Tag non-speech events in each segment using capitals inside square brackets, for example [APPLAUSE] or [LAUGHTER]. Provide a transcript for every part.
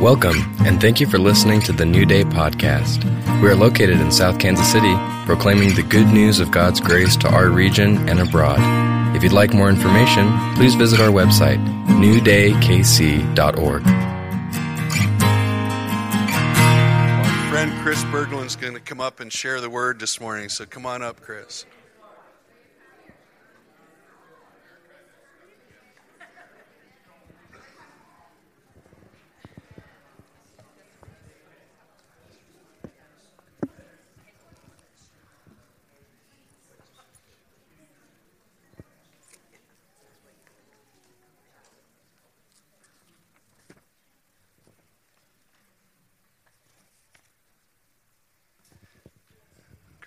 Welcome, and thank you for listening to the New Day podcast. We are located in South Kansas City, proclaiming the good news of God's grace to our region and abroad. If you'd like more information, please visit our website, newdaykc.org. My friend Chris Berglund's going to come up and share the word this morning, so come on up, Chris.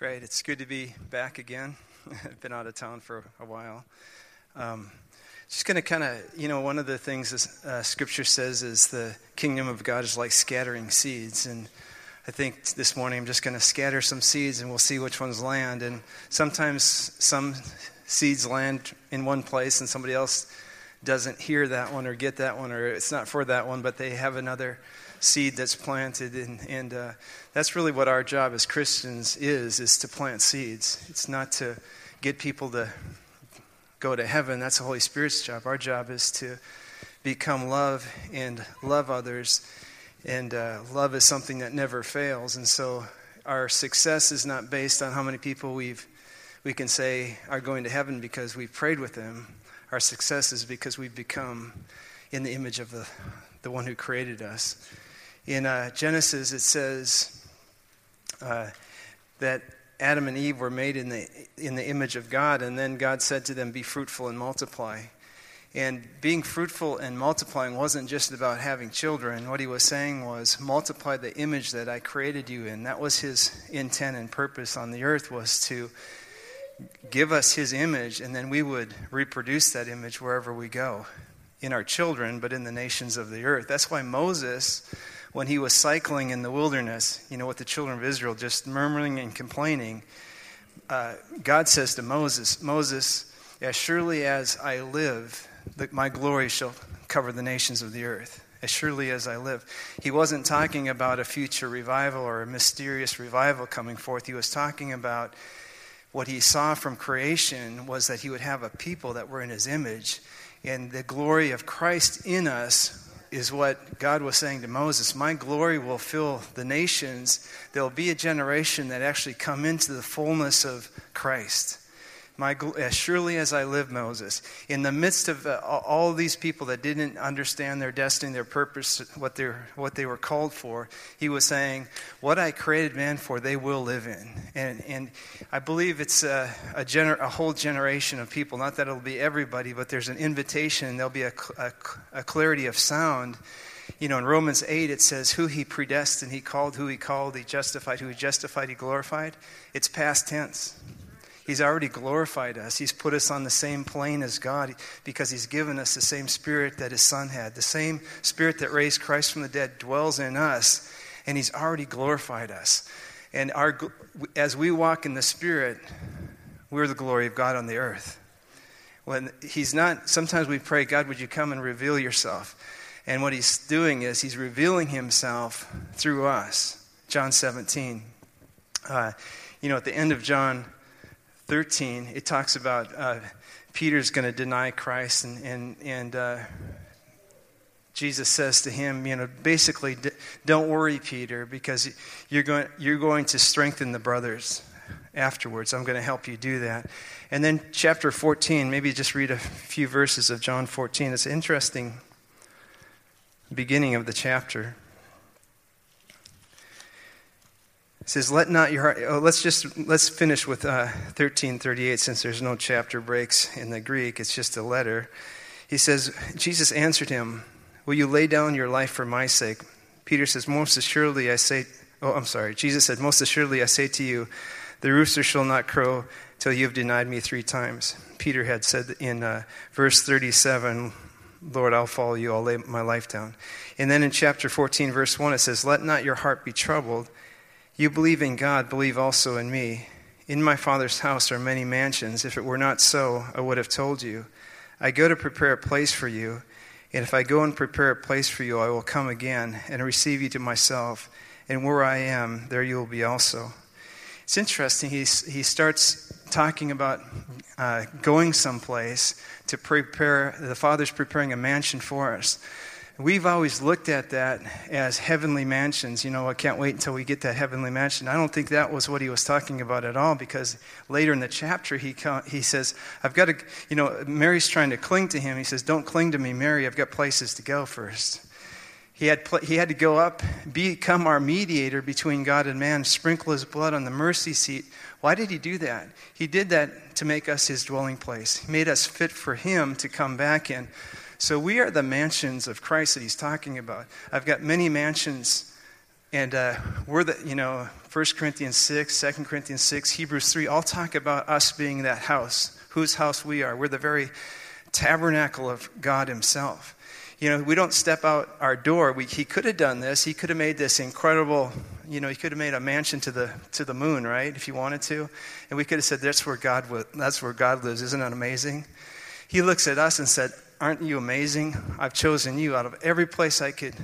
Great. It's good to be back again. [LAUGHS] I've been out of town for a while. Um, just going to kind of, you know, one of the things this, uh, Scripture says is the kingdom of God is like scattering seeds. And I think this morning I'm just going to scatter some seeds and we'll see which ones land. And sometimes some seeds land in one place and somebody else doesn't hear that one or get that one or it's not for that one, but they have another seed that's planted and, and uh, that's really what our job as christians is is to plant seeds. It's not to get people to go to heaven. That's the holy spirit's job. Our job is to become love and love others and uh, love is something that never fails. And so our success is not based on how many people we've we can say are going to heaven because we've prayed with them. Our success is because we've become in the image of the, the one who created us in uh, Genesis, it says uh, that Adam and Eve were made in the, in the image of God, and then God said to them, Be fruitful and multiply. And being fruitful and multiplying wasn't just about having children. What he was saying was, multiply the image that I created you in. That was his intent and purpose on the earth was to give us his image, and then we would reproduce that image wherever we go, in our children, but in the nations of the earth. That's why Moses when he was cycling in the wilderness, you know, with the children of Israel, just murmuring and complaining, uh, God says to Moses, Moses, as surely as I live, that my glory shall cover the nations of the earth. As surely as I live. He wasn't talking about a future revival or a mysterious revival coming forth. He was talking about what he saw from creation was that he would have a people that were in his image. And the glory of Christ in us is what God was saying to Moses My glory will fill the nations. There will be a generation that actually come into the fullness of Christ. My, as surely as I live, Moses, in the midst of uh, all these people that didn't understand their destiny, their purpose, what, what they were called for, he was saying, What I created man for, they will live in. And, and I believe it's a, a, gener- a whole generation of people. Not that it'll be everybody, but there's an invitation, there'll be a, a, a clarity of sound. You know, in Romans 8, it says, Who he predestined, he called, who he called, he justified, who he justified, he glorified. It's past tense. He's already glorified us. He's put us on the same plane as God because He's given us the same Spirit that His Son had. The same Spirit that raised Christ from the dead dwells in us, and He's already glorified us. And our, as we walk in the Spirit, we're the glory of God on the earth. When He's not, sometimes we pray, God, would you come and reveal yourself? And what He's doing is He's revealing Himself through us. John 17. Uh, you know, at the end of John 13, it talks about uh, Peter's going to deny Christ, and, and, and uh, Jesus says to him, you know, basically, don't worry, Peter, because you're going, you're going to strengthen the brothers afterwards. I'm going to help you do that. And then, chapter 14, maybe just read a few verses of John 14. It's interesting beginning of the chapter. It says, "Let not your heart." Oh, let's just let's finish with uh, thirteen thirty-eight, since there's no chapter breaks in the Greek. It's just a letter. He says, Jesus answered him, "Will you lay down your life for my sake?" Peter says, "Most assuredly, I say." Oh, I'm sorry. Jesus said, "Most assuredly, I say to you, the rooster shall not crow till you have denied me three times." Peter had said in uh, verse thirty-seven, "Lord, I'll follow you. I'll lay my life down." And then in chapter fourteen, verse one, it says, "Let not your heart be troubled." You believe in God, believe also in me. In my Father's house are many mansions. If it were not so, I would have told you. I go to prepare a place for you. And if I go and prepare a place for you, I will come again and receive you to myself. And where I am, there you will be also. It's interesting. He's, he starts talking about uh, going someplace to prepare, the Father's preparing a mansion for us. We've always looked at that as heavenly mansions. You know, I can't wait until we get that heavenly mansion. I don't think that was what he was talking about at all because later in the chapter he, he says, I've got to, you know, Mary's trying to cling to him. He says, Don't cling to me, Mary. I've got places to go first. He had, he had to go up, become our mediator between God and man, sprinkle his blood on the mercy seat. Why did he do that? He did that to make us his dwelling place. He made us fit for him to come back in. So we are the mansions of Christ that he's talking about. I've got many mansions, and uh, we're the, you know, 1 Corinthians 6, 2 Corinthians 6, Hebrews 3, all talk about us being that house, whose house we are. We're the very tabernacle of God himself. You know, we don't step out our door. We, he could have done this. He could have made this incredible, you know, he could have made a mansion to the, to the moon, right, if he wanted to. And we could have said, that's where God, that's where God lives. Isn't that amazing? He looks at us and said, Aren't you amazing? I've chosen you out of every place I could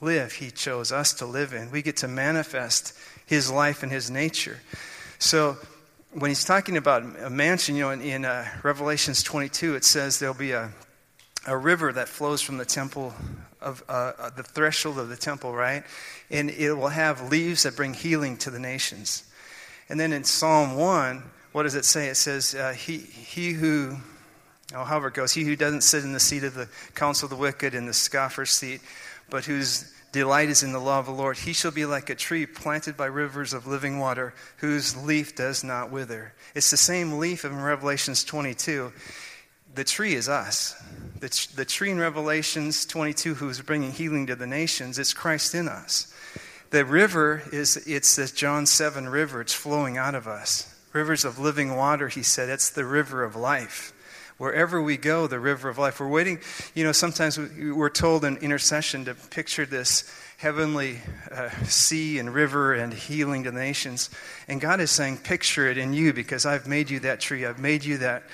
live. He chose us to live in. We get to manifest His life and His nature. So, when he's talking about a mansion, you know, in, in uh, Revelations 22, it says there'll be a, a river that flows from the temple of uh, uh, the threshold of the temple, right? And it will have leaves that bring healing to the nations. And then in Psalm 1, what does it say? It says, uh, he, he who Oh, however it goes, he who doesn't sit in the seat of the counsel of the wicked in the scoffer's seat, but whose delight is in the law of the Lord, he shall be like a tree planted by rivers of living water, whose leaf does not wither. It's the same leaf in Revelations 22. The tree is us. The, the tree in Revelations 22 who is bringing healing to the nations, it's Christ in us. The river is, it's the John 7 river. It's flowing out of us. Rivers of living water, he said. It's the river of life wherever we go, the river of life. We're waiting, you know, sometimes we're told in intercession to picture this heavenly uh, sea and river and healing to the nations. And God is saying, picture it in you because I've made you that tree. I've made you that.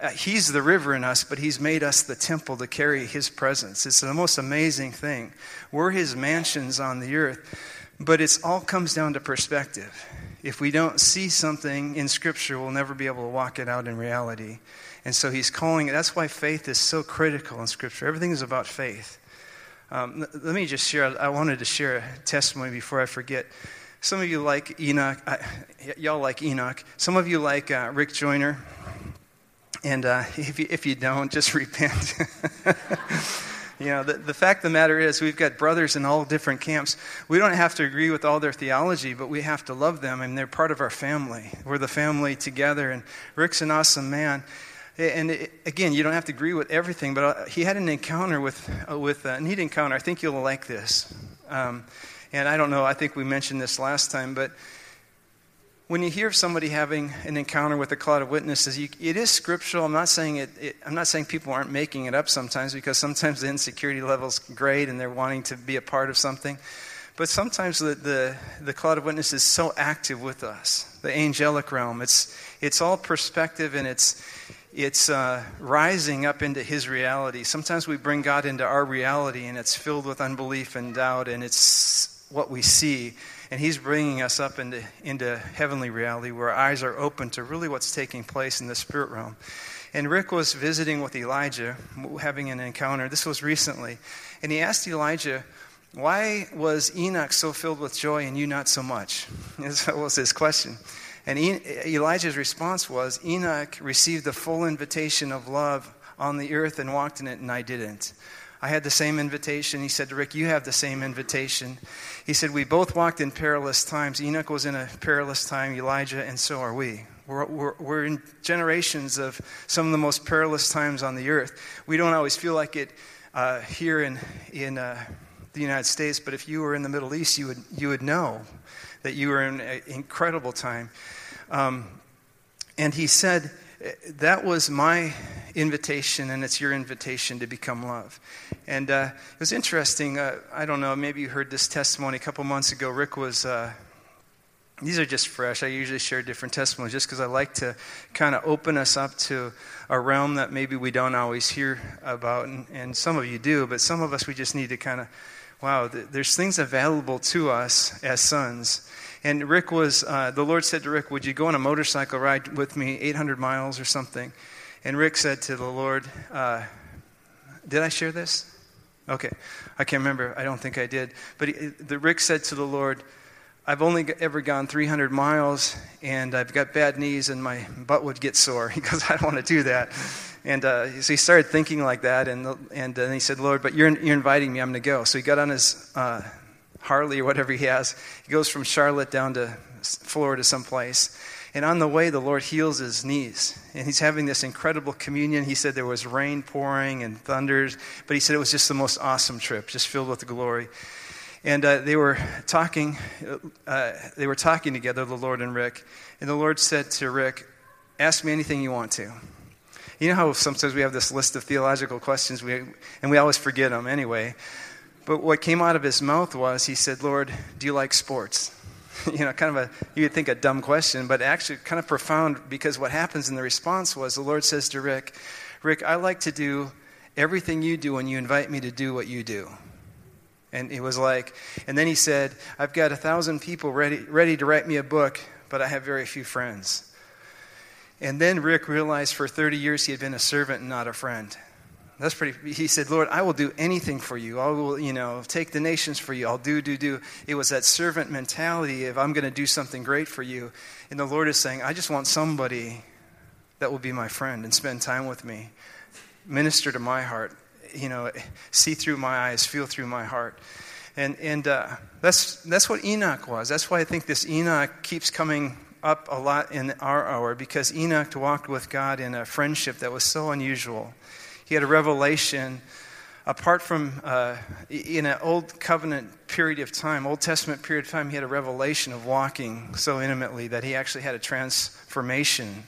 Uh, he's the river in us, but He's made us the temple to carry His presence. It's the most amazing thing. We're His mansions on the earth, but it all comes down to perspective. If we don't see something in Scripture, we'll never be able to walk it out in reality. And so he's calling it, that's why faith is so critical in Scripture. Everything is about faith. Um, let me just share, I wanted to share a testimony before I forget. Some of you like Enoch, y'all like Enoch. Some of you like uh, Rick Joyner. And uh, [LAUGHS] if, you, if you don't, just [LAUGHS] repent. you know, the, the fact of the matter is, we've got brothers in all different camps. We don't have to agree with all their theology, but we have to love them, and they're part of our family. We're the family together, and Rick's an awesome man. And it, again, you don't have to agree with everything, but uh, he had an encounter with, uh, with uh, a neat encounter. I think you'll like this. Um, and I don't know, I think we mentioned this last time, but when you hear of somebody having an encounter with a cloud of witnesses, you, it is scriptural. I'm not saying it, it, I'm not saying people aren't making it up sometimes because sometimes the insecurity level's great and they're wanting to be a part of something. But sometimes the, the, the cloud of witnesses is so active with us, the angelic realm. It's, it's all perspective and it's, it's uh, rising up into his reality. Sometimes we bring God into our reality and it's filled with unbelief and doubt, and it's what we see. And he's bringing us up into, into heavenly reality where our eyes are open to really what's taking place in the spirit realm. And Rick was visiting with Elijah, having an encounter. This was recently. And he asked Elijah, Why was Enoch so filled with joy and you not so much? [LAUGHS] That was his question. And Elijah's response was Enoch received the full invitation of love on the earth and walked in it, and I didn't. I had the same invitation. He said to Rick, You have the same invitation. He said, We both walked in perilous times. Enoch was in a perilous time, Elijah, and so are we. We're, we're, we're in generations of some of the most perilous times on the earth. We don't always feel like it uh, here in, in uh, the United States, but if you were in the Middle East, you would, you would know that you were in an incredible time. Um, and he said, that was my invitation, and it's your invitation to become love. And uh, it was interesting. Uh, I don't know, maybe you heard this testimony a couple months ago. Rick was uh, these are just fresh. I usually share different testimonies just because I like to kind of open us up to a realm that maybe we don't always hear about. And, and some of you do, but some of us, we just need to kind of, wow, th- there's things available to us as sons. And Rick was, uh, the Lord said to Rick, Would you go on a motorcycle ride with me 800 miles or something? And Rick said to the Lord, uh, Did I share this? Okay. I can't remember. I don't think I did. But he, the, Rick said to the Lord, I've only ever gone 300 miles and I've got bad knees and my butt would get sore. [LAUGHS] He goes, I don't want to do that. And uh, so he started thinking like that. And, and then he said, Lord, but you're, you're inviting me. I'm going to go. So he got on his uh, Harley or whatever he has. He goes from Charlotte down to Florida someplace. And on the way, the Lord heals his knees. And he's having this incredible communion. He said there was rain pouring and thunders, but he said it was just the most awesome trip, just filled with the glory. And uh, they were talking, uh, they were talking together, the Lord and Rick. And the Lord said to Rick, Ask me anything you want to. You know how sometimes we have this list of theological questions, we, and we always forget them anyway. But what came out of his mouth was, he said, Lord, do you like sports? [LAUGHS] you know, kind of a, you'd think a dumb question, but actually kind of profound because what happens in the response was the Lord says to Rick, Rick, I like to do everything you do when you invite me to do what you do. And it was like, and then he said, I've got a thousand people ready, ready to write me a book, but I have very few friends. And then Rick realized for 30 years he had been a servant and not a friend. That's pretty. He said, Lord, I will do anything for you. I will, you know, take the nations for you. I'll do, do, do. It was that servant mentality of I'm going to do something great for you. And the Lord is saying, I just want somebody that will be my friend and spend time with me, minister to my heart, you know, see through my eyes, feel through my heart. And, and uh, that's, that's what Enoch was. That's why I think this Enoch keeps coming up a lot in our hour because Enoch walked with God in a friendship that was so unusual. He had a revelation apart from uh, in an old covenant period of time old testament period of time he had a revelation of walking so intimately that he actually had a transformation.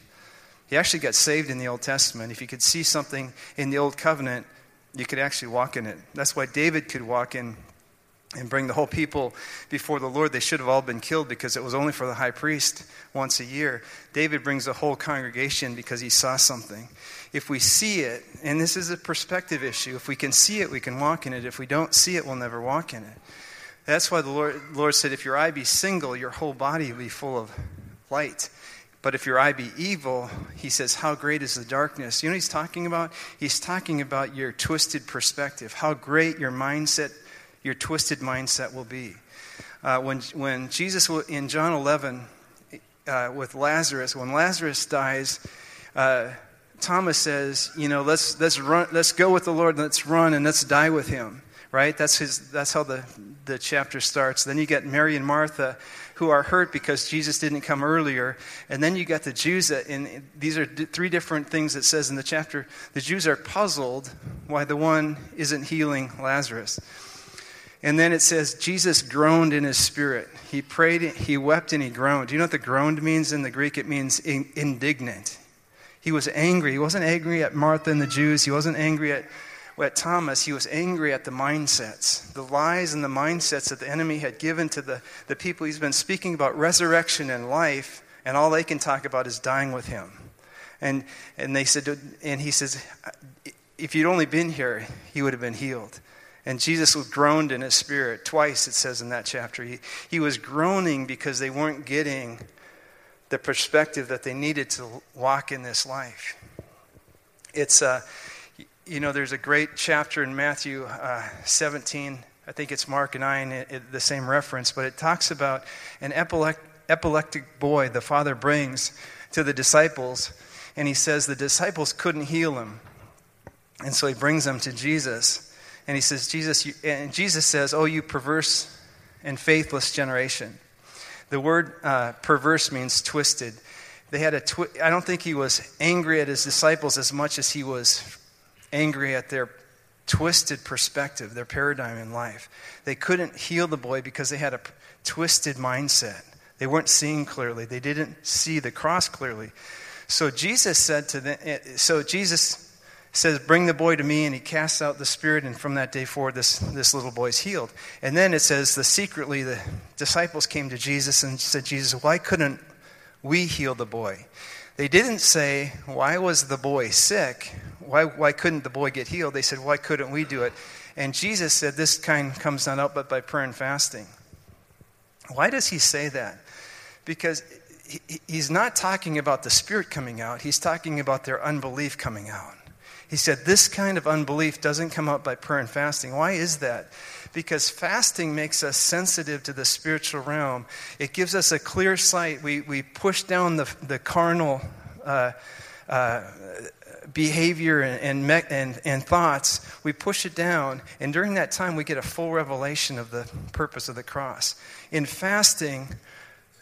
He actually got saved in the old testament. If you could see something in the old covenant you could actually walk in it. That's why david could walk in and bring the whole people before the Lord. They should have all been killed because it was only for the high priest once a year. David brings the whole congregation because he saw something if we see it, and this is a perspective issue, if we can see it, we can walk in it. If we don't see it, we'll never walk in it. That's why the Lord, Lord said, If your eye be single, your whole body will be full of light. But if your eye be evil, he says, How great is the darkness? You know what he's talking about? He's talking about your twisted perspective, how great your mindset, your twisted mindset will be. Uh, when, when Jesus, in John 11, uh, with Lazarus, when Lazarus dies, uh, Thomas says, you know, let's, let's, run, let's go with the Lord, let's run, and let's die with him, right? That's, his, that's how the, the chapter starts. Then you get Mary and Martha who are hurt because Jesus didn't come earlier. And then you got the Jews, that, and these are three different things it says in the chapter. The Jews are puzzled why the one isn't healing Lazarus. And then it says, Jesus groaned in his spirit. He prayed, he wept, and he groaned. Do you know what the groaned means in the Greek? It means indignant. He was angry. He wasn't angry at Martha and the Jews. He wasn't angry at, at Thomas. He was angry at the mindsets, the lies and the mindsets that the enemy had given to the, the people. He's been speaking about resurrection and life, and all they can talk about is dying with him. And, and they said, and he says, if you'd only been here, he would have been healed. And Jesus groaned in his spirit. Twice it says in that chapter. He, he was groaning because they weren't getting the perspective that they needed to walk in this life. It's, uh, you know, there's a great chapter in Matthew uh, 17. I think it's Mark 9, it, it, the same reference, but it talks about an epileptic boy the father brings to the disciples, and he says the disciples couldn't heal him. And so he brings them to Jesus, and he says, Jesus, you, and Jesus says, Oh, you perverse and faithless generation. The word uh, perverse means twisted. They had a twi- I don't think he was angry at his disciples as much as he was angry at their twisted perspective, their paradigm in life. They couldn't heal the boy because they had a p- twisted mindset. They weren't seeing clearly. They didn't see the cross clearly. So Jesus said to them, eh, so Jesus says, Bring the boy to me, and he casts out the spirit, and from that day forward, this, this little boy is healed. And then it says, the secretly, the disciples came to Jesus and said, Jesus, why couldn't we heal the boy? They didn't say, Why was the boy sick? Why, why couldn't the boy get healed? They said, Why couldn't we do it? And Jesus said, This kind comes not out but by prayer and fasting. Why does he say that? Because he's not talking about the Spirit coming out, he's talking about their unbelief coming out. He said, This kind of unbelief doesn't come up by prayer and fasting. Why is that? Because fasting makes us sensitive to the spiritual realm. It gives us a clear sight. We, we push down the, the carnal uh, uh, behavior and, and, and, and thoughts. We push it down. And during that time, we get a full revelation of the purpose of the cross. In fasting,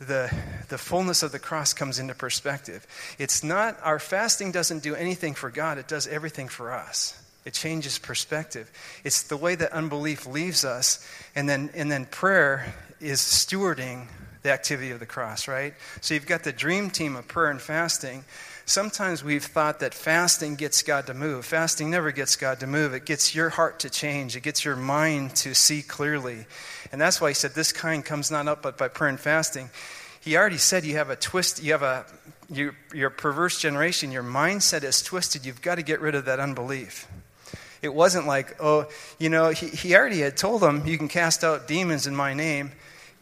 the, the fullness of the cross comes into perspective. It's not, our fasting doesn't do anything for God, it does everything for us. It changes perspective. It's the way that unbelief leaves us, and then, and then prayer is stewarding the activity of the cross, right? So you've got the dream team of prayer and fasting. Sometimes we've thought that fasting gets God to move. Fasting never gets God to move. It gets your heart to change, it gets your mind to see clearly. And that's why he said, This kind comes not up but by prayer and fasting. He already said you have a twist, you have a, you, your perverse generation, your mindset is twisted. You've got to get rid of that unbelief. It wasn't like, oh, you know, he, he already had told them, you can cast out demons in my name.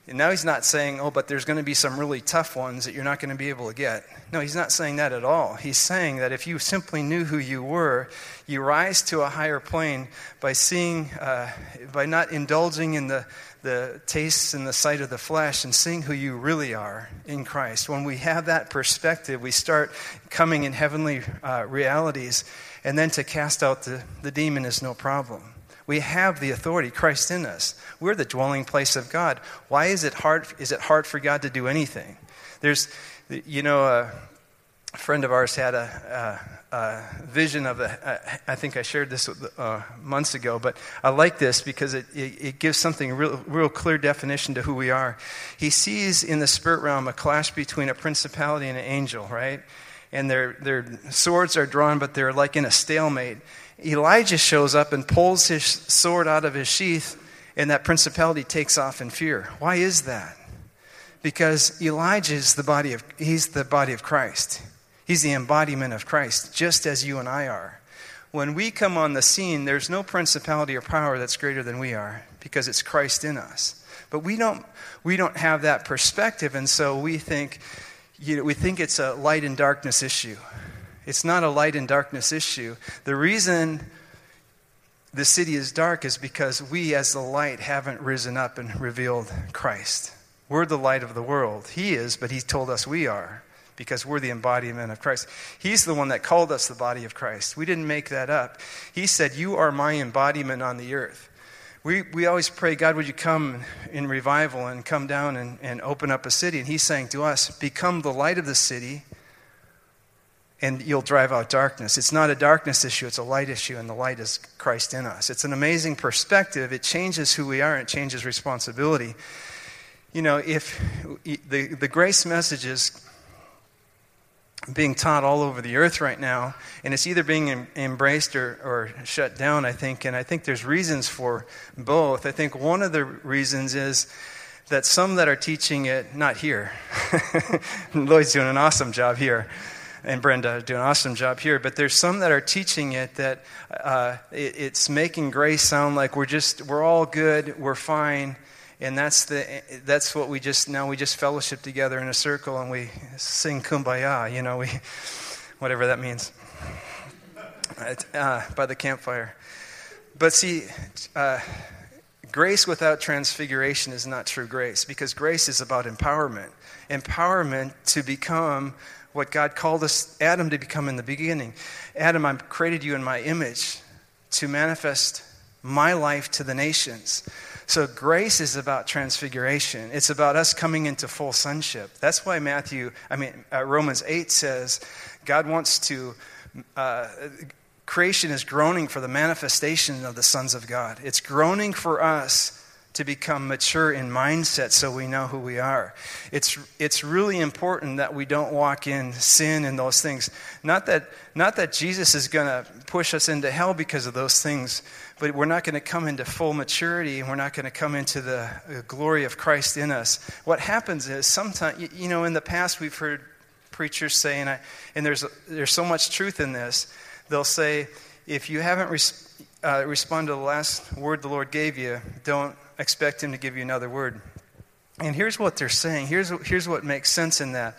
And now he's not saying, oh, but there's going to be some really tough ones that you're not going to be able to get. No, he's not saying that at all. He's saying that if you simply knew who you were, you rise to a higher plane by seeing, uh, by not indulging in the, the tastes and the sight of the flesh and seeing who you really are in Christ. When we have that perspective, we start coming in heavenly uh, realities, and then to cast out the, the demon is no problem. We have the authority, Christ in us. We're the dwelling place of God. Why is it hard, is it hard for God to do anything? There's, you know, a friend of ours had a, a, a vision of a, I think I shared this uh, months ago, but I like this because it, it, it gives something real, real clear definition to who we are. He sees in the spirit realm a clash between a principality and an angel, right? And their, their swords are drawn, but they're like in a stalemate. Elijah shows up and pulls his sword out of his sheath, and that principality takes off in fear. Why is that? Because Elijah is the body of he's the body of Christ. He's the embodiment of Christ, just as you and I are. When we come on the scene, there's no principality or power that's greater than we are because it's Christ in us. But we don't we don't have that perspective, and so we think you know, we think it's a light and darkness issue. It's not a light and darkness issue. The reason the city is dark is because we, as the light, haven't risen up and revealed Christ. We're the light of the world. He is, but He told us we are because we're the embodiment of Christ. He's the one that called us the body of Christ. We didn't make that up. He said, You are my embodiment on the earth. We, we always pray, God, would you come in revival and come down and, and open up a city? And He's saying to us, Become the light of the city and you'll drive out darkness. It's not a darkness issue, it's a light issue, and the light is Christ in us. It's an amazing perspective. It changes who we are, it changes responsibility. You know, if the, the grace message is being taught all over the earth right now, and it's either being em- embraced or, or shut down, I think, and I think there's reasons for both. I think one of the reasons is that some that are teaching it, not here, [LAUGHS] Lloyd's doing an awesome job here and Brenda do an awesome job here. But there's some that are teaching it that uh, it, it's making grace sound like we're just we're all good, we're fine, and that's the that's what we just now we just fellowship together in a circle and we sing kumbaya. You know, we whatever that means uh, by the campfire. But see. Uh, grace without transfiguration is not true grace because grace is about empowerment. Empowerment to become what God called us, Adam to become in the beginning. Adam, I created you in my image to manifest my life to the nations. So grace is about transfiguration. It's about us coming into full sonship. That's why Matthew, I mean uh, Romans 8 says God wants to uh, creation is groaning for the manifestation of the sons of God. It's groaning for us to become mature in mindset so we know who we are. It's, it's really important that we don't walk in sin and those things. Not that, not that Jesus is going to push us into hell because of those things, but we're not going to come into full maturity and we're not going to come into the glory of Christ in us. What happens is sometimes, you know, in the past we've heard preachers say, and, I, and there's, there's so much truth in this, they'll say, if you haven't res- uh, responded to the last word the Lord gave you, don't expect Him to give you another word. And here's what they're saying. Here's, here's what makes sense in that.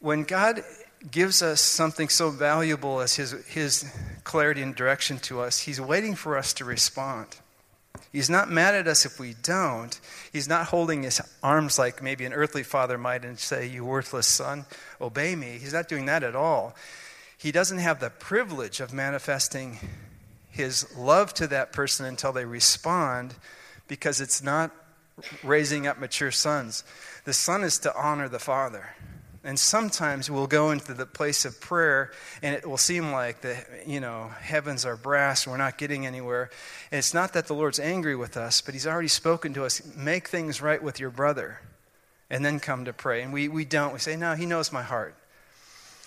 When God gives us something so valuable as his, his clarity and direction to us, He's waiting for us to respond. He's not mad at us if we don't. He's not holding his arms like maybe an earthly father might and say, You worthless son, obey me. He's not doing that at all. He doesn't have the privilege of manifesting his love to that person until they respond because it's not raising up mature sons. The son is to honor the father. And sometimes we'll go into the place of prayer and it will seem like the you know heavens are brass we're not getting anywhere. And it's not that the Lord's angry with us, but He's already spoken to us. Make things right with your brother, and then come to pray. And we, we don't. We say, No, He knows my heart.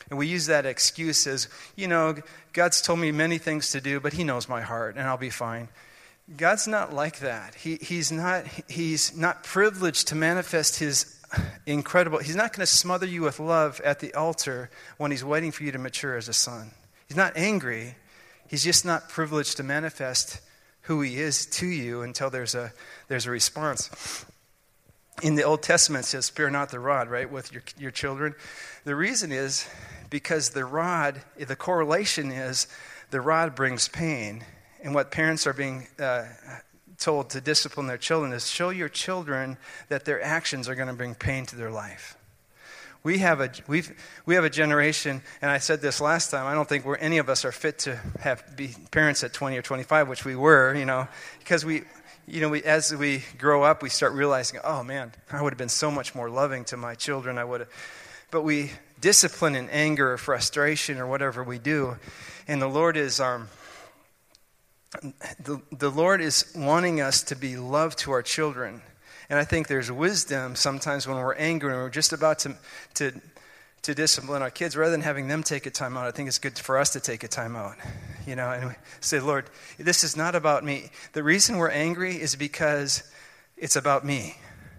And we use that excuse as, you know, God's told me many things to do, but He knows my heart, and I'll be fine. God's not like that. He, he's, not, he's not privileged to manifest His incredible. He's not going to smother you with love at the altar when he's waiting for you to mature as a son. He's not angry. He's just not privileged to manifest who he is to you until there's a, there's a response. In the Old Testament, it says, Spare not the rod, right, with your, your children. The reason is because the rod, the correlation is the rod brings pain. And what parents are being uh, told to discipline their children is show your children that their actions are going to bring pain to their life. We have, a, we've, we have a generation, and I said this last time, I don't think any of us are fit to have, be parents at 20 or 25, which we were, you know, because we, you know, we, as we grow up, we start realizing, oh man, I would have been so much more loving to my children. I would have, but we discipline in anger or frustration or whatever we do, and the Lord is um, the, the Lord is wanting us to be love to our children. And I think there's wisdom sometimes when we're angry and we're just about to, to, to discipline our kids, rather than having them take a time out, I think it's good for us to take a time out. You know, and say, Lord, this is not about me. The reason we're angry is because it's about me.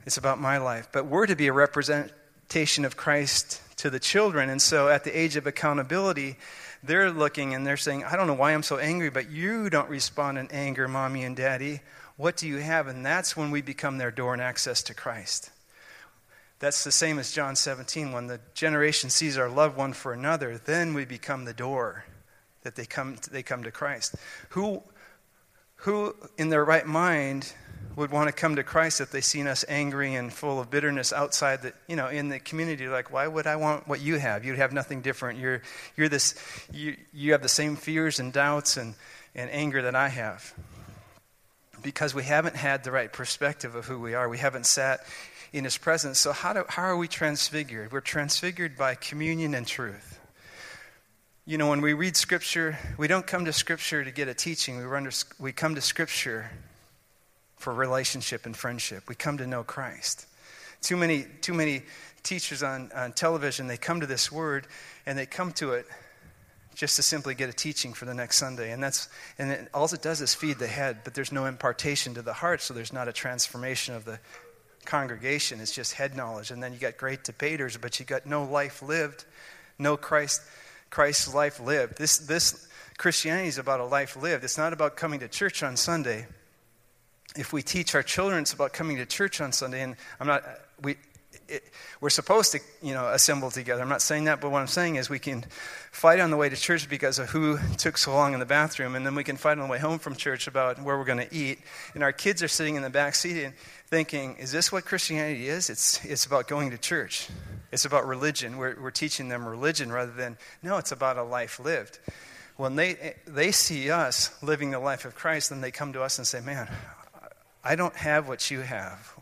It's about my life. But we're to be a representation of Christ to the children. And so at the age of accountability, they're looking and they're saying, I don't know why I'm so angry, but you don't respond in anger, mommy and daddy. What do you have? And that's when we become their door and access to Christ. That's the same as John 17. When the generation sees our love one for another, then we become the door that they come, they come to Christ. Who, who in their right mind would want to come to Christ if they seen us angry and full of bitterness outside the, you know, in the community. Like, why would I want what you have? You'd have nothing different. You're, you're this, you, you have the same fears and doubts and, and anger that I have. Because we haven't had the right perspective of who we are. We haven't sat in His presence. So, how, do, how are we transfigured? We're transfigured by communion and truth. You know, when we read Scripture, we don't come to Scripture to get a teaching. We, to, we come to Scripture for relationship and friendship. We come to know Christ. Too many, too many teachers on, on television, they come to this word and they come to it just to simply get a teaching for the next Sunday. And that's and it, all it does is feed the head, but there's no impartation to the heart, so there's not a transformation of the congregation. It's just head knowledge. And then you got great debaters, but you got no life lived, no Christ Christ's life lived. This this Christianity is about a life lived. It's not about coming to church on Sunday if we teach our children it's about coming to church on Sunday, and I'm not, we, it, we're supposed to, you know, assemble together. I'm not saying that, but what I'm saying is we can fight on the way to church because of who took so long in the bathroom, and then we can fight on the way home from church about where we're going to eat. And our kids are sitting in the back seat and thinking, "Is this what Christianity is? It's it's about going to church. It's about religion. We're we're teaching them religion rather than no. It's about a life lived." When they they see us living the life of Christ, then they come to us and say, "Man, I don't have what you have.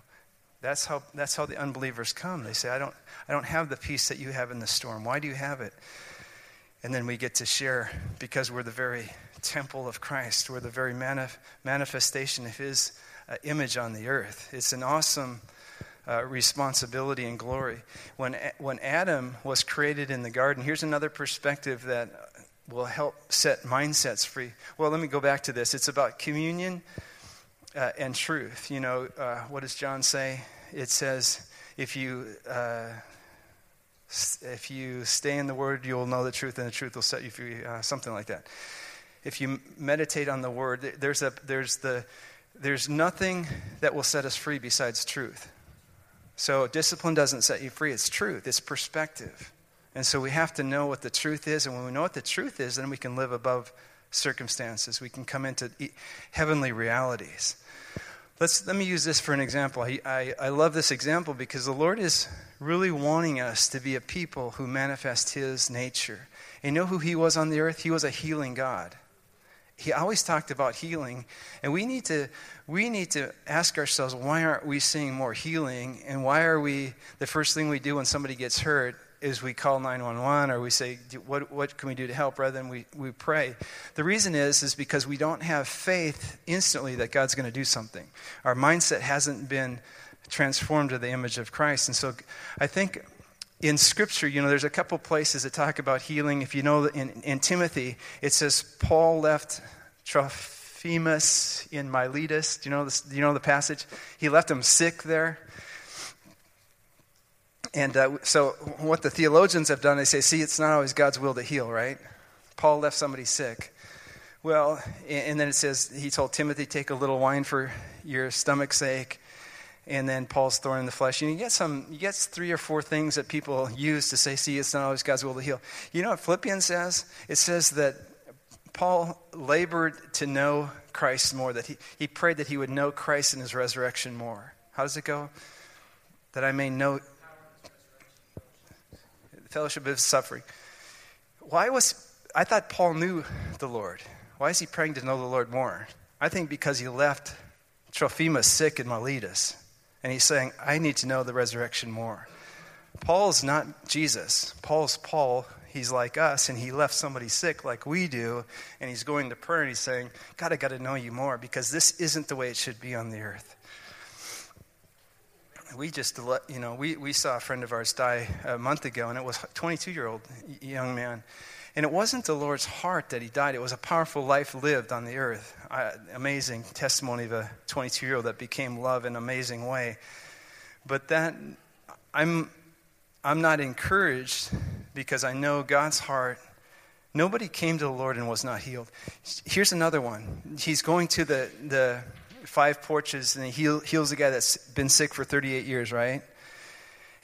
That's how, that's how the unbelievers come. They say, I don't, I don't have the peace that you have in the storm. Why do you have it? And then we get to share because we're the very temple of Christ. We're the very manif- manifestation of His uh, image on the earth. It's an awesome uh, responsibility and glory. When, when Adam was created in the garden, here's another perspective that will help set mindsets free. Well, let me go back to this. It's about communion uh, and truth. You know, uh, what does John say? It says, if you uh, if you stay in the Word, you will know the truth, and the truth will set you free. Uh, something like that. If you meditate on the Word, there's a there's the there's nothing that will set us free besides truth. So discipline doesn't set you free. It's truth. It's perspective. And so we have to know what the truth is. And when we know what the truth is, then we can live above circumstances. We can come into heavenly realities. Let's, let me use this for an example. I, I, I love this example because the Lord is really wanting us to be a people who manifest His nature. And you know who He was on the earth? He was a healing God. He always talked about healing. And we need to, we need to ask ourselves why aren't we seeing more healing? And why are we, the first thing we do when somebody gets hurt is we call 911 or we say, what, what can we do to help rather than we, we pray. The reason is, is because we don't have faith instantly that God's going to do something. Our mindset hasn't been transformed to the image of Christ. And so I think in Scripture, you know, there's a couple places that talk about healing. If you know, in, in Timothy, it says Paul left Trophimus in Miletus. Do you know this, do you know the passage? He left him sick there. And uh, so, what the theologians have done, they say, see, it's not always God's will to heal, right? Paul left somebody sick. Well, and then it says, he told Timothy, take a little wine for your stomach's sake. And then Paul's thorn in the flesh. And you get some, you get three or four things that people use to say, see, it's not always God's will to heal. You know what Philippians says? It says that Paul labored to know Christ more, that he, he prayed that he would know Christ in his resurrection more. How does it go? That I may know fellowship of suffering. Why was, I thought Paul knew the Lord. Why is he praying to know the Lord more? I think because he left Trophimus sick in Miletus. And he's saying, I need to know the resurrection more. Paul's not Jesus. Paul's Paul. He's like us, and he left somebody sick like we do, and he's going to prayer and he's saying, God, I got to know you more because this isn't the way it should be on the earth we just, you know, we, we saw a friend of ours die a month ago, and it was a 22 year old young man. And it wasn't the Lord's heart that he died, it was a powerful life lived on the earth. I, amazing testimony of a 22 year old that became love in an amazing way. But that, I'm, I'm not encouraged because I know God's heart. Nobody came to the Lord and was not healed. Here's another one. He's going to the, the five porches and he heal, heals a guy that's been sick for 38 years, right?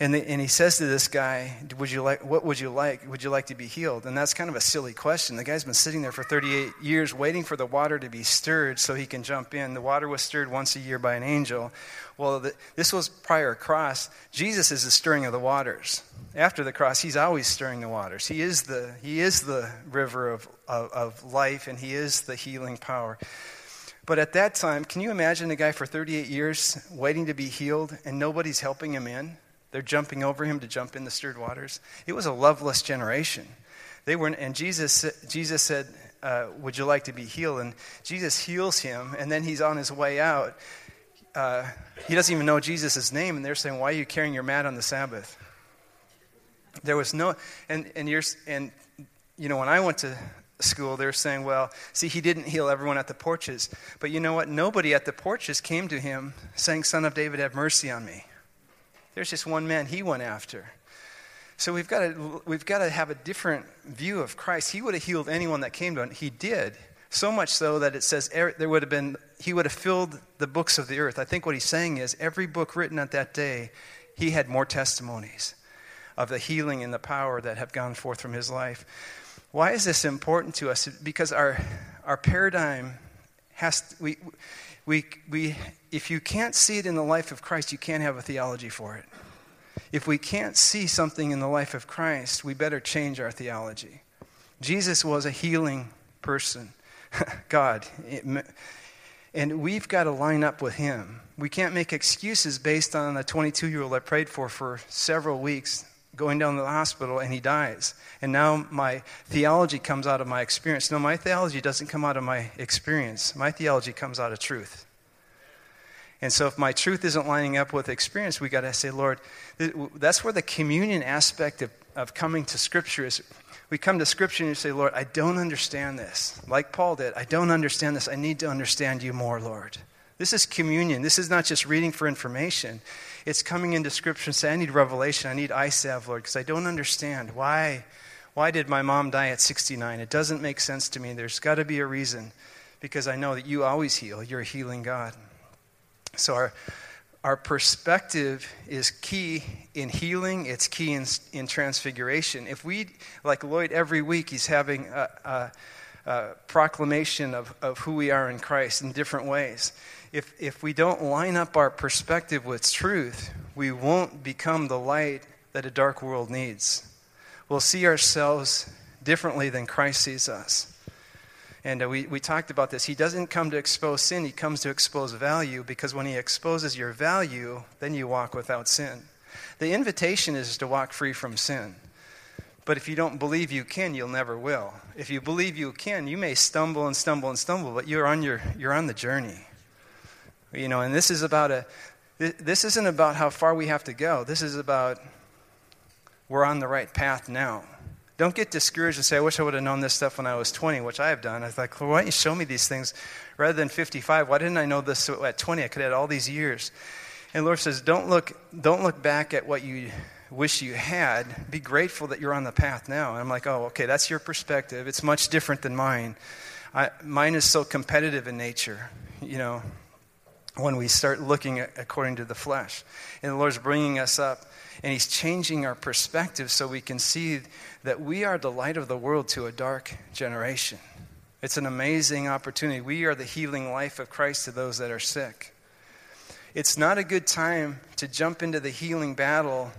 And, the, and he says to this guy, would you like, What would you like? Would you like to be healed? And that's kind of a silly question. The guy's been sitting there for 38 years waiting for the water to be stirred so he can jump in. The water was stirred once a year by an angel. Well, the, this was prior cross. Jesus is the stirring of the waters. After the cross, he's always stirring the waters. He is the, he is the river of, of, of life, and he is the healing power. But at that time, can you imagine a guy for 38 years waiting to be healed and nobody's helping him in? They're jumping over him to jump in the stirred waters. It was a loveless generation. They weren't, and Jesus, Jesus said, uh, "Would you like to be healed?" And Jesus heals him, and then he's on his way out. Uh, he doesn't even know Jesus' name, and they're saying, "Why are you carrying your mat on the Sabbath?" There was no, and and you're, and you know, when I went to school, they're saying, well, see, he didn't heal everyone at the porches. But you know what? Nobody at the porches came to him saying, Son of David, have mercy on me. There's just one man he went after. So we've got to, we've got to have a different view of Christ. He would have healed anyone that came to him. He did. So much so that it says er, there would have been, he would have filled the books of the earth. I think what he's saying is every book written at that day, he had more testimonies of the healing and the power that have gone forth from his life. Why is this important to us? Because our, our paradigm has, to, we, we, we, if you can't see it in the life of Christ, you can't have a theology for it. If we can't see something in the life of Christ, we better change our theology. Jesus was a healing person, [LAUGHS] God. And we've got to line up with him. We can't make excuses based on a 22 year old I prayed for for several weeks going down to the hospital and he dies. And now my theology comes out of my experience. No, my theology doesn't come out of my experience. My theology comes out of truth. And so if my truth isn't lining up with experience, we got to say, Lord, that's where the communion aspect of, of coming to Scripture is. We come to Scripture and you say, Lord, I don't understand this. Like Paul did, I don't understand this. I need to understand you more, Lord. This is communion. This is not just reading for information. It's coming into Scripture and saying, I need revelation. I need ISAV, Lord, because I don't understand. Why, why did my mom die at 69? It doesn't make sense to me. There's got to be a reason because I know that you always heal. You're a healing God. So our, our perspective is key in healing, it's key in, in transfiguration. If we, like Lloyd, every week he's having a, a, a proclamation of, of who we are in Christ in different ways if, if we don't line up our perspective with truth, we won't become the light that a dark world needs. We'll see ourselves differently than Christ sees us. And uh, we, we talked about this. He doesn't come to expose sin, he comes to expose value because when he exposes your value, then you walk without sin. The invitation is to walk free from sin. But if you don't believe you can, you'll never will. If you believe you can, you may stumble and stumble and stumble, but you're on, your, you're on the journey. You know, and this is about a, this isn't about how far we have to go. This is about we're on the right path now. Don't get discouraged and say, I wish I would have known this stuff when I was 20, which I have done. I was like, well, why don't you show me these things rather than 55? Why didn't I know this at 20? I could have had all these years. And Lord says, don't look, don't look back at what you wish you had. Be grateful that you're on the path now. And I'm like, oh, okay, that's your perspective. It's much different than mine. I, mine is so competitive in nature, you know when we start looking at, according to the flesh. And the Lord's bringing us up, and He's changing our perspective so we can see that we are the light of the world to a dark generation. It's an amazing opportunity. We are the healing life of Christ to those that are sick. It's not a good time to jump into the healing battle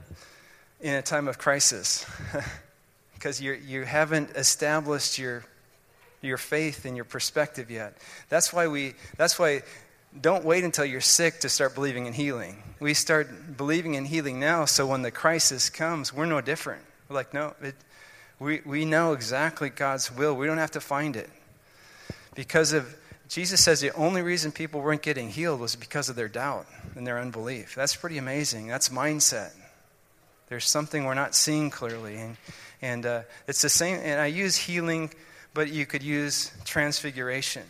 in a time of crisis [LAUGHS] because you you haven't established your, your faith and your perspective yet. That's why, we, that's why don't wait until you're sick to start believing in healing. We start believing in healing now, so when the crisis comes, we're no different. We're like, no, it, we, we know exactly God's will. We don't have to find it. Because of, Jesus says the only reason people weren't getting healed was because of their doubt and their unbelief. That's pretty amazing. That's mindset. There's something we're not seeing clearly. And, and uh, it's the same, and I use healing, but you could use transfiguration,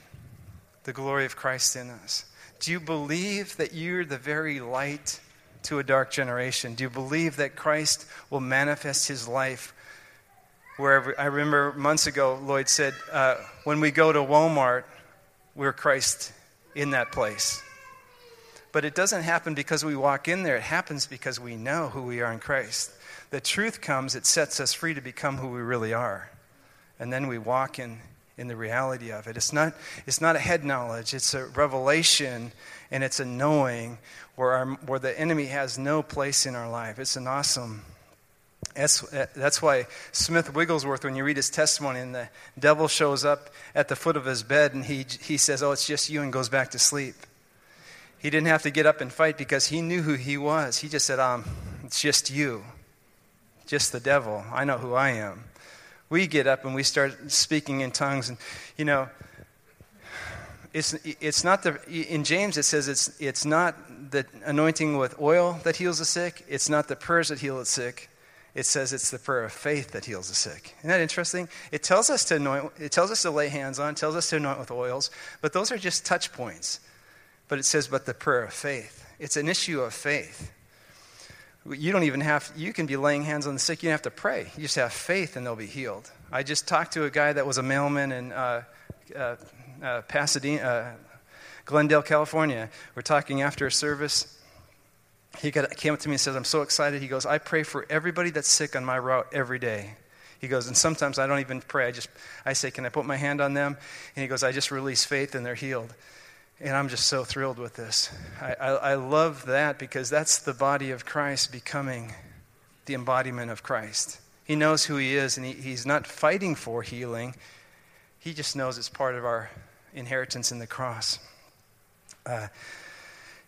the glory of Christ in us. Do you believe that you're the very light to a dark generation? Do you believe that Christ will manifest his life wherever? I remember months ago, Lloyd said, uh, when we go to Walmart, we're Christ in that place. But it doesn't happen because we walk in there, it happens because we know who we are in Christ. The truth comes, it sets us free to become who we really are. And then we walk in in the reality of it. It's not, it's not a head knowledge, it's a revelation and it's a knowing where, our, where the enemy has no place in our life. It's an awesome. That's, that's why Smith Wigglesworth, when you read his testimony, and the devil shows up at the foot of his bed and he, he says, Oh, it's just you, and goes back to sleep. He didn't have to get up and fight because he knew who he was. He just said, um, It's just you, just the devil. I know who I am we get up and we start speaking in tongues. And, you know, it's, it's not the, in James it says it's, it's not the anointing with oil that heals the sick, it's not the prayers that heal the sick. It says it's the prayer of faith that heals the sick. Isn't that interesting? It tells us to anoint, it tells us to lay hands on, it tells us to anoint with oils, but those are just touch points. But it says, but the prayer of faith. It's an issue of faith. You don't even have, you can be laying hands on the sick. You don't have to pray. You just have faith and they'll be healed. I just talked to a guy that was a mailman in uh, uh, uh, Pasadena, uh, Glendale, California. We're talking after a service. He got, came up to me and says, I'm so excited. He goes, I pray for everybody that's sick on my route every day. He goes, and sometimes I don't even pray. I just, I say, can I put my hand on them? And he goes, I just release faith and they're healed. And I'm just so thrilled with this. I, I, I, love that because that's the body of Christ becoming the embodiment of Christ. He knows who he is, and he, he's not fighting for healing. He just knows it's part of our inheritance in the cross. Uh,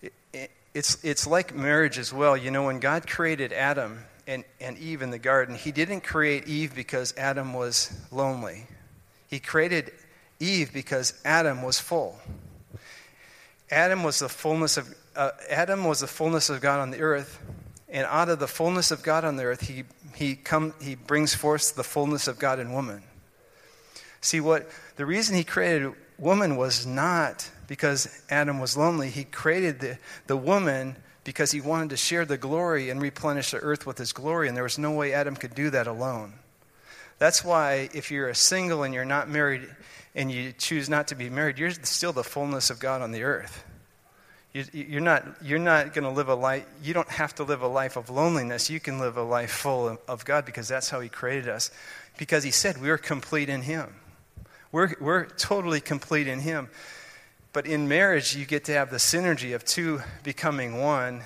it, it, it's, it's like marriage as well. You know, when God created Adam, and, and Eve in the garden, he didn't create Eve because Adam was lonely. He created Eve because Adam was full. Adam was the fullness of uh, Adam was the fullness of God on the earth, and out of the fullness of God on the earth, he he come he brings forth the fullness of God in woman. See what the reason he created woman was not because Adam was lonely. He created the, the woman because he wanted to share the glory and replenish the earth with his glory, and there was no way Adam could do that alone. That's why if you're a single and you're not married and you choose not to be married, you're still the fullness of God on the earth. You, are not, you're not going to live a life, you don't have to live a life of loneliness. You can live a life full of God because that's how He created us. Because He said we're complete in Him. We're, we're totally complete in Him. But in marriage, you get to have the synergy of two becoming one.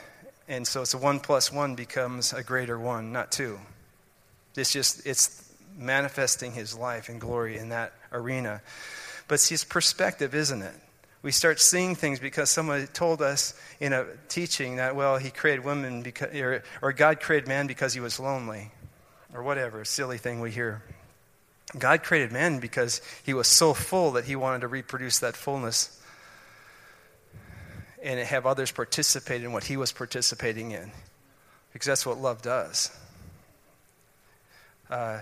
And so it's a one plus one becomes a greater one, not two. It's just, it's manifesting his life and glory in that arena. But see, it's perspective, isn't it? We start seeing things because someone told us in a teaching that, well, he created women because, or, or God created man because he was lonely, or whatever, silly thing we hear. God created man because he was so full that he wanted to reproduce that fullness and have others participate in what he was participating in. Because that's what love does. Uh,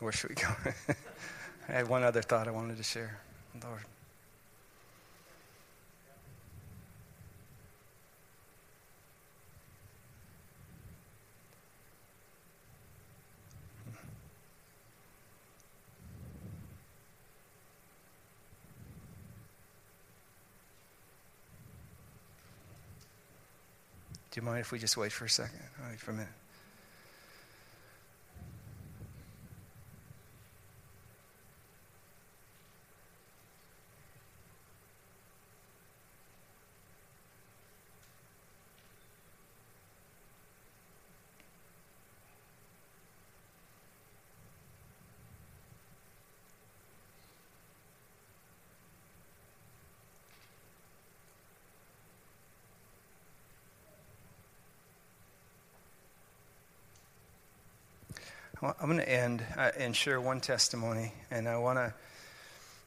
where should we go? [LAUGHS] I had one other thought I wanted to share. Lord. Do you mind if we just wait for a second? For a minute. Well, I'm going to end uh, and share one testimony, and I want to.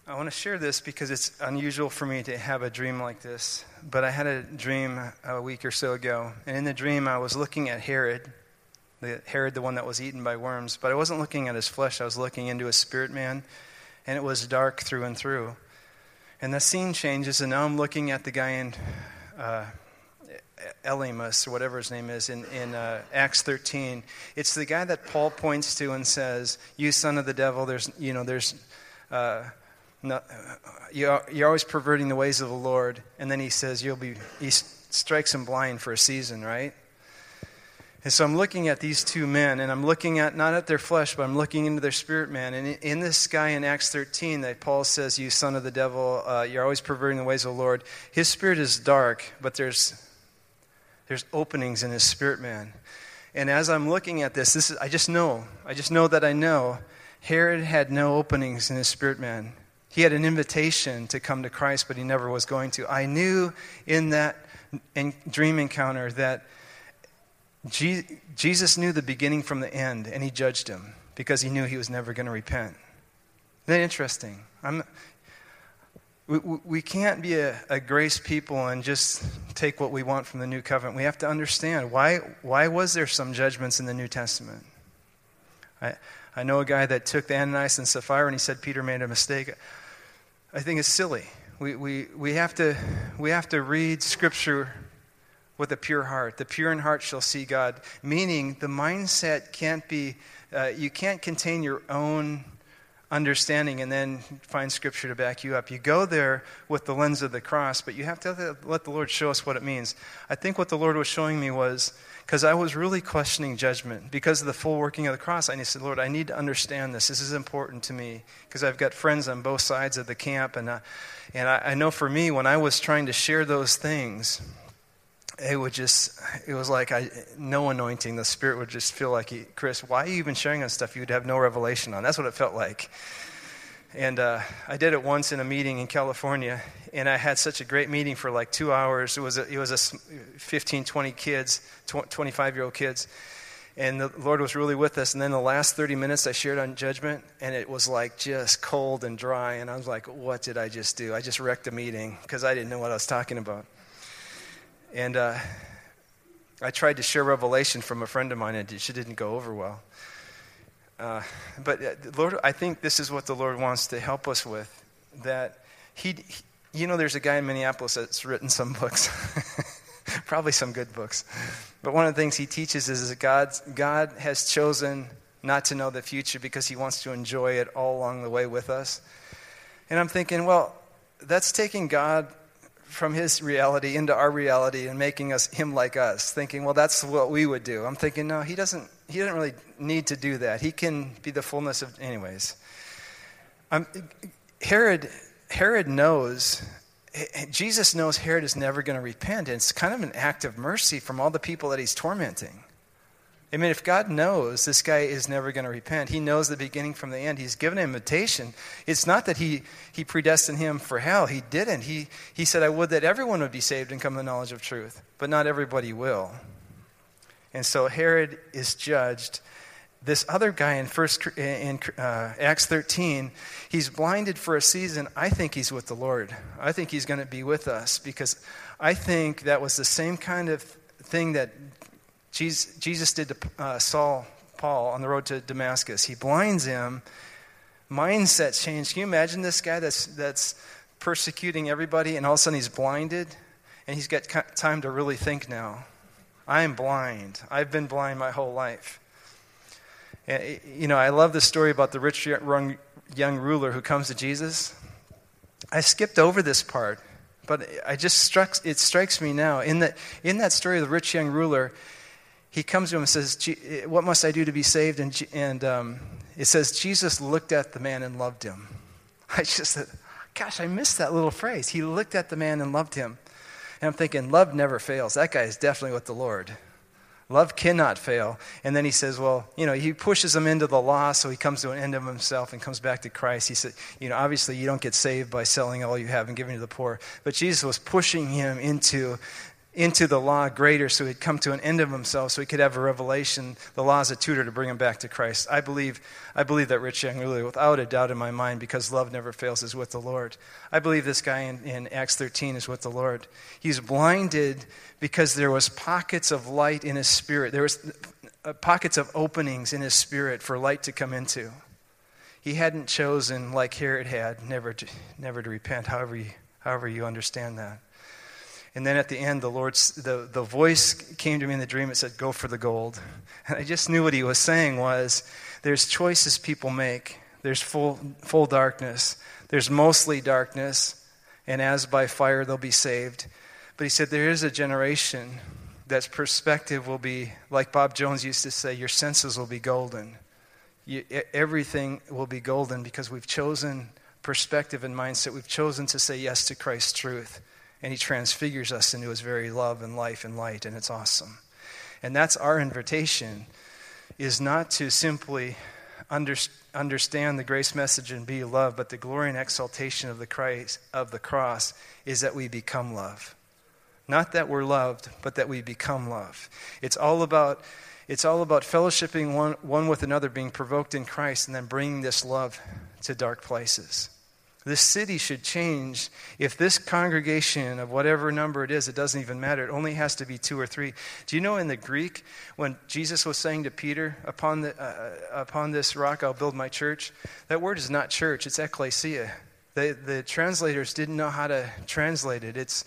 I want to share this because it's unusual for me to have a dream like this. But I had a dream a week or so ago, and in the dream I was looking at Herod, the Herod, the one that was eaten by worms. But I wasn't looking at his flesh; I was looking into a spirit man, and it was dark through and through. And the scene changes, and now I'm looking at the guy in uh, Elymas, or whatever his name is, in, in uh, Acts 13. It's the guy that Paul points to and says, You son of the devil, there's, you know, there's, uh, no, you're, you're always perverting the ways of the Lord. And then he says, You'll be, he strikes him blind for a season, right? And so I'm looking at these two men, and I'm looking at not at their flesh, but I'm looking into their spirit man. And in this guy in Acts 13, that Paul says, You son of the devil, uh, you're always perverting the ways of the Lord, his spirit is dark, but there's there's openings in his spirit man. And as I'm looking at this, this is, I just know, I just know that I know Herod had no openings in his spirit man. He had an invitation to come to Christ, but he never was going to. I knew in that in dream encounter that Jesus knew the beginning from the end, and he judged him because he knew he was never going to repent. Isn't that interesting? I'm, we, we can't be a, a, grace people and just take what we want from the new covenant. We have to understand why, why was there some judgments in the New Testament? I, I know a guy that took the Ananias and Sapphira and he said Peter made a mistake. I think it's silly. We, we, we, have to, we have to read Scripture with a pure heart. The pure in heart shall see God. Meaning, the mindset can't be, uh, you can't contain your own understanding and then find scripture to back you up. You go there with the lens of the cross, but you have to let the Lord show us what it means. I think what the Lord was showing me was because I was really questioning judgment because of the full working of the cross. I said, Lord, I need to understand this. This is important to me because I've got friends on both sides of the camp. And, and I, I know for me, when I was trying to share those things, it would just it was like I, no anointing the spirit would just feel like he, chris why are you even sharing on stuff you'd have no revelation on that's what it felt like And uh, I did it once in a meeting in California, and I had such a great meeting for like two hours. It was a, it was a 15, 20 kids, 25 year old kids, and the Lord was really with us. And then the last 30 minutes I shared on judgment, and it was like just cold and dry. And I was like, what did I just do? I just wrecked a meeting because I didn't know what I was talking about. And uh, I tried to share revelation from a friend of mine, and she didn't go over well. Uh, but uh, Lord, I think this is what the Lord wants to help us with. That he, he you know, there's a guy in Minneapolis that's written some books, [LAUGHS] probably some good books. But one of the things he teaches is that God, God has chosen not to know the future because he wants to enjoy it all along the way with us. And I'm thinking, well, that's taking God from his reality into our reality and making us him like us thinking well that's what we would do. I'm thinking no he doesn't he doesn't really need to do that. He can be the fullness of anyways. Um, herod herod knows jesus knows herod is never going to repent. And it's kind of an act of mercy from all the people that he's tormenting I mean, if God knows this guy is never going to repent, he knows the beginning from the end. He's given an invitation. It's not that he, he predestined him for hell. He didn't. He, he said, I would that everyone would be saved and come to the knowledge of truth, but not everybody will. And so Herod is judged. This other guy in, first, in uh, Acts 13, he's blinded for a season. I think he's with the Lord. I think he's going to be with us because I think that was the same kind of thing that Jesus, Jesus did to uh, Saul, Paul, on the road to Damascus. He blinds him. Mindset change. Can you imagine this guy that's, that's persecuting everybody and all of a sudden he's blinded and he's got time to really think now? I am blind. I've been blind my whole life. You know, I love the story about the rich young, young ruler who comes to Jesus. I skipped over this part, but I just struck, it strikes me now. In that, in that story of the rich young ruler, he comes to him and says, What must I do to be saved? And, and um, it says, Jesus looked at the man and loved him. [LAUGHS] I just said, Gosh, I missed that little phrase. He looked at the man and loved him. And I'm thinking, love never fails. That guy is definitely with the Lord. Love cannot fail. And then he says, well, you know, he pushes him into the law, so he comes to an end of himself and comes back to Christ. He said, you know, obviously you don't get saved by selling all you have and giving to the poor. But Jesus was pushing him into into the law greater so he'd come to an end of himself so he could have a revelation. The law as a tutor to bring him back to christ. I believe i believe that rich young ruler without a doubt in my mind because love never fails is with the lord. I believe this guy in, in acts 13 is with the lord. He's blinded because there was pockets of light in his spirit. There was uh, pockets of openings in his spirit for light to come into. He hadn't chosen like herod had never to, never to repent however you, however you understand that and then at the end, the Lord's the, the voice came to me in the dream. It said, Go for the gold. [LAUGHS] And I just knew what he was saying was there's choices people make. There's full, full darkness. There's mostly darkness. And as by fire, they'll be saved. But he said, There is a generation that's perspective will be, like Bob Jones used to say, your senses will be golden. You, everything will be golden because we've chosen perspective and mindset. We've chosen to say yes to Christ's truth and he transfigures us into his very love and life and light and it's awesome. And that's our invitation is not to simply under, understand the grace message and be love but the glory and exaltation of the christ of the cross is that we become love. Not that we're loved but that we become love. It's all about it's all about fellowshipping one, one with another being provoked in christ and then bringing this love to dark places this city should change if this congregation of whatever number it is, it doesn't even matter. It only has to be two or three. Do you know in the Greek, when Jesus was saying to Peter, upon, the, uh, upon this rock I'll build my church, that word is not church, it's ecclesia. The, the translators didn't know how to translate it. It's,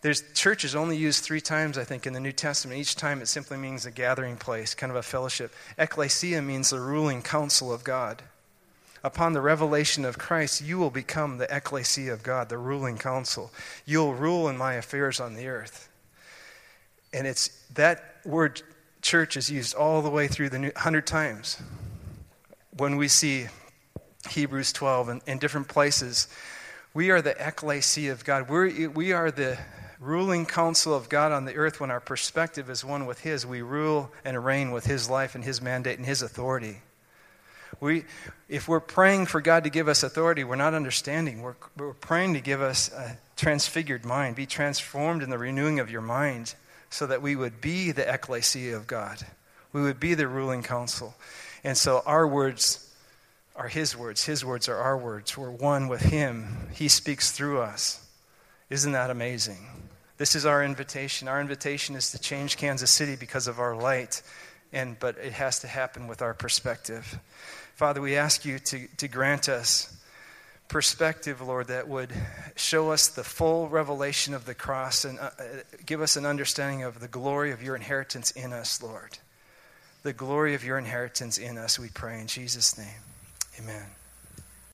there's church is only used three times, I think, in the New Testament. Each time it simply means a gathering place, kind of a fellowship. Ecclesia means the ruling council of God upon the revelation of Christ, you will become the ecclesia of God, the ruling council. You'll rule in my affairs on the earth. And it's that word church is used all the way through the new, 100 times. When we see Hebrews 12 and in different places, we are the ecclesia of God. We're, we are the ruling council of God on the earth when our perspective is one with His. We rule and reign with His life and His mandate and His authority. We, if we're praying for God to give us authority, we're not understanding. We're, we're praying to give us a transfigured mind, be transformed in the renewing of your mind, so that we would be the ecclesia of God. We would be the ruling council. And so our words are His words, His words are our words. We're one with Him. He speaks through us. Isn't that amazing? This is our invitation. Our invitation is to change Kansas City because of our light, and, but it has to happen with our perspective. Father, we ask you to, to grant us perspective, Lord, that would show us the full revelation of the cross and uh, uh, give us an understanding of the glory of your inheritance in us, Lord. The glory of your inheritance in us, we pray in Jesus' name. Amen.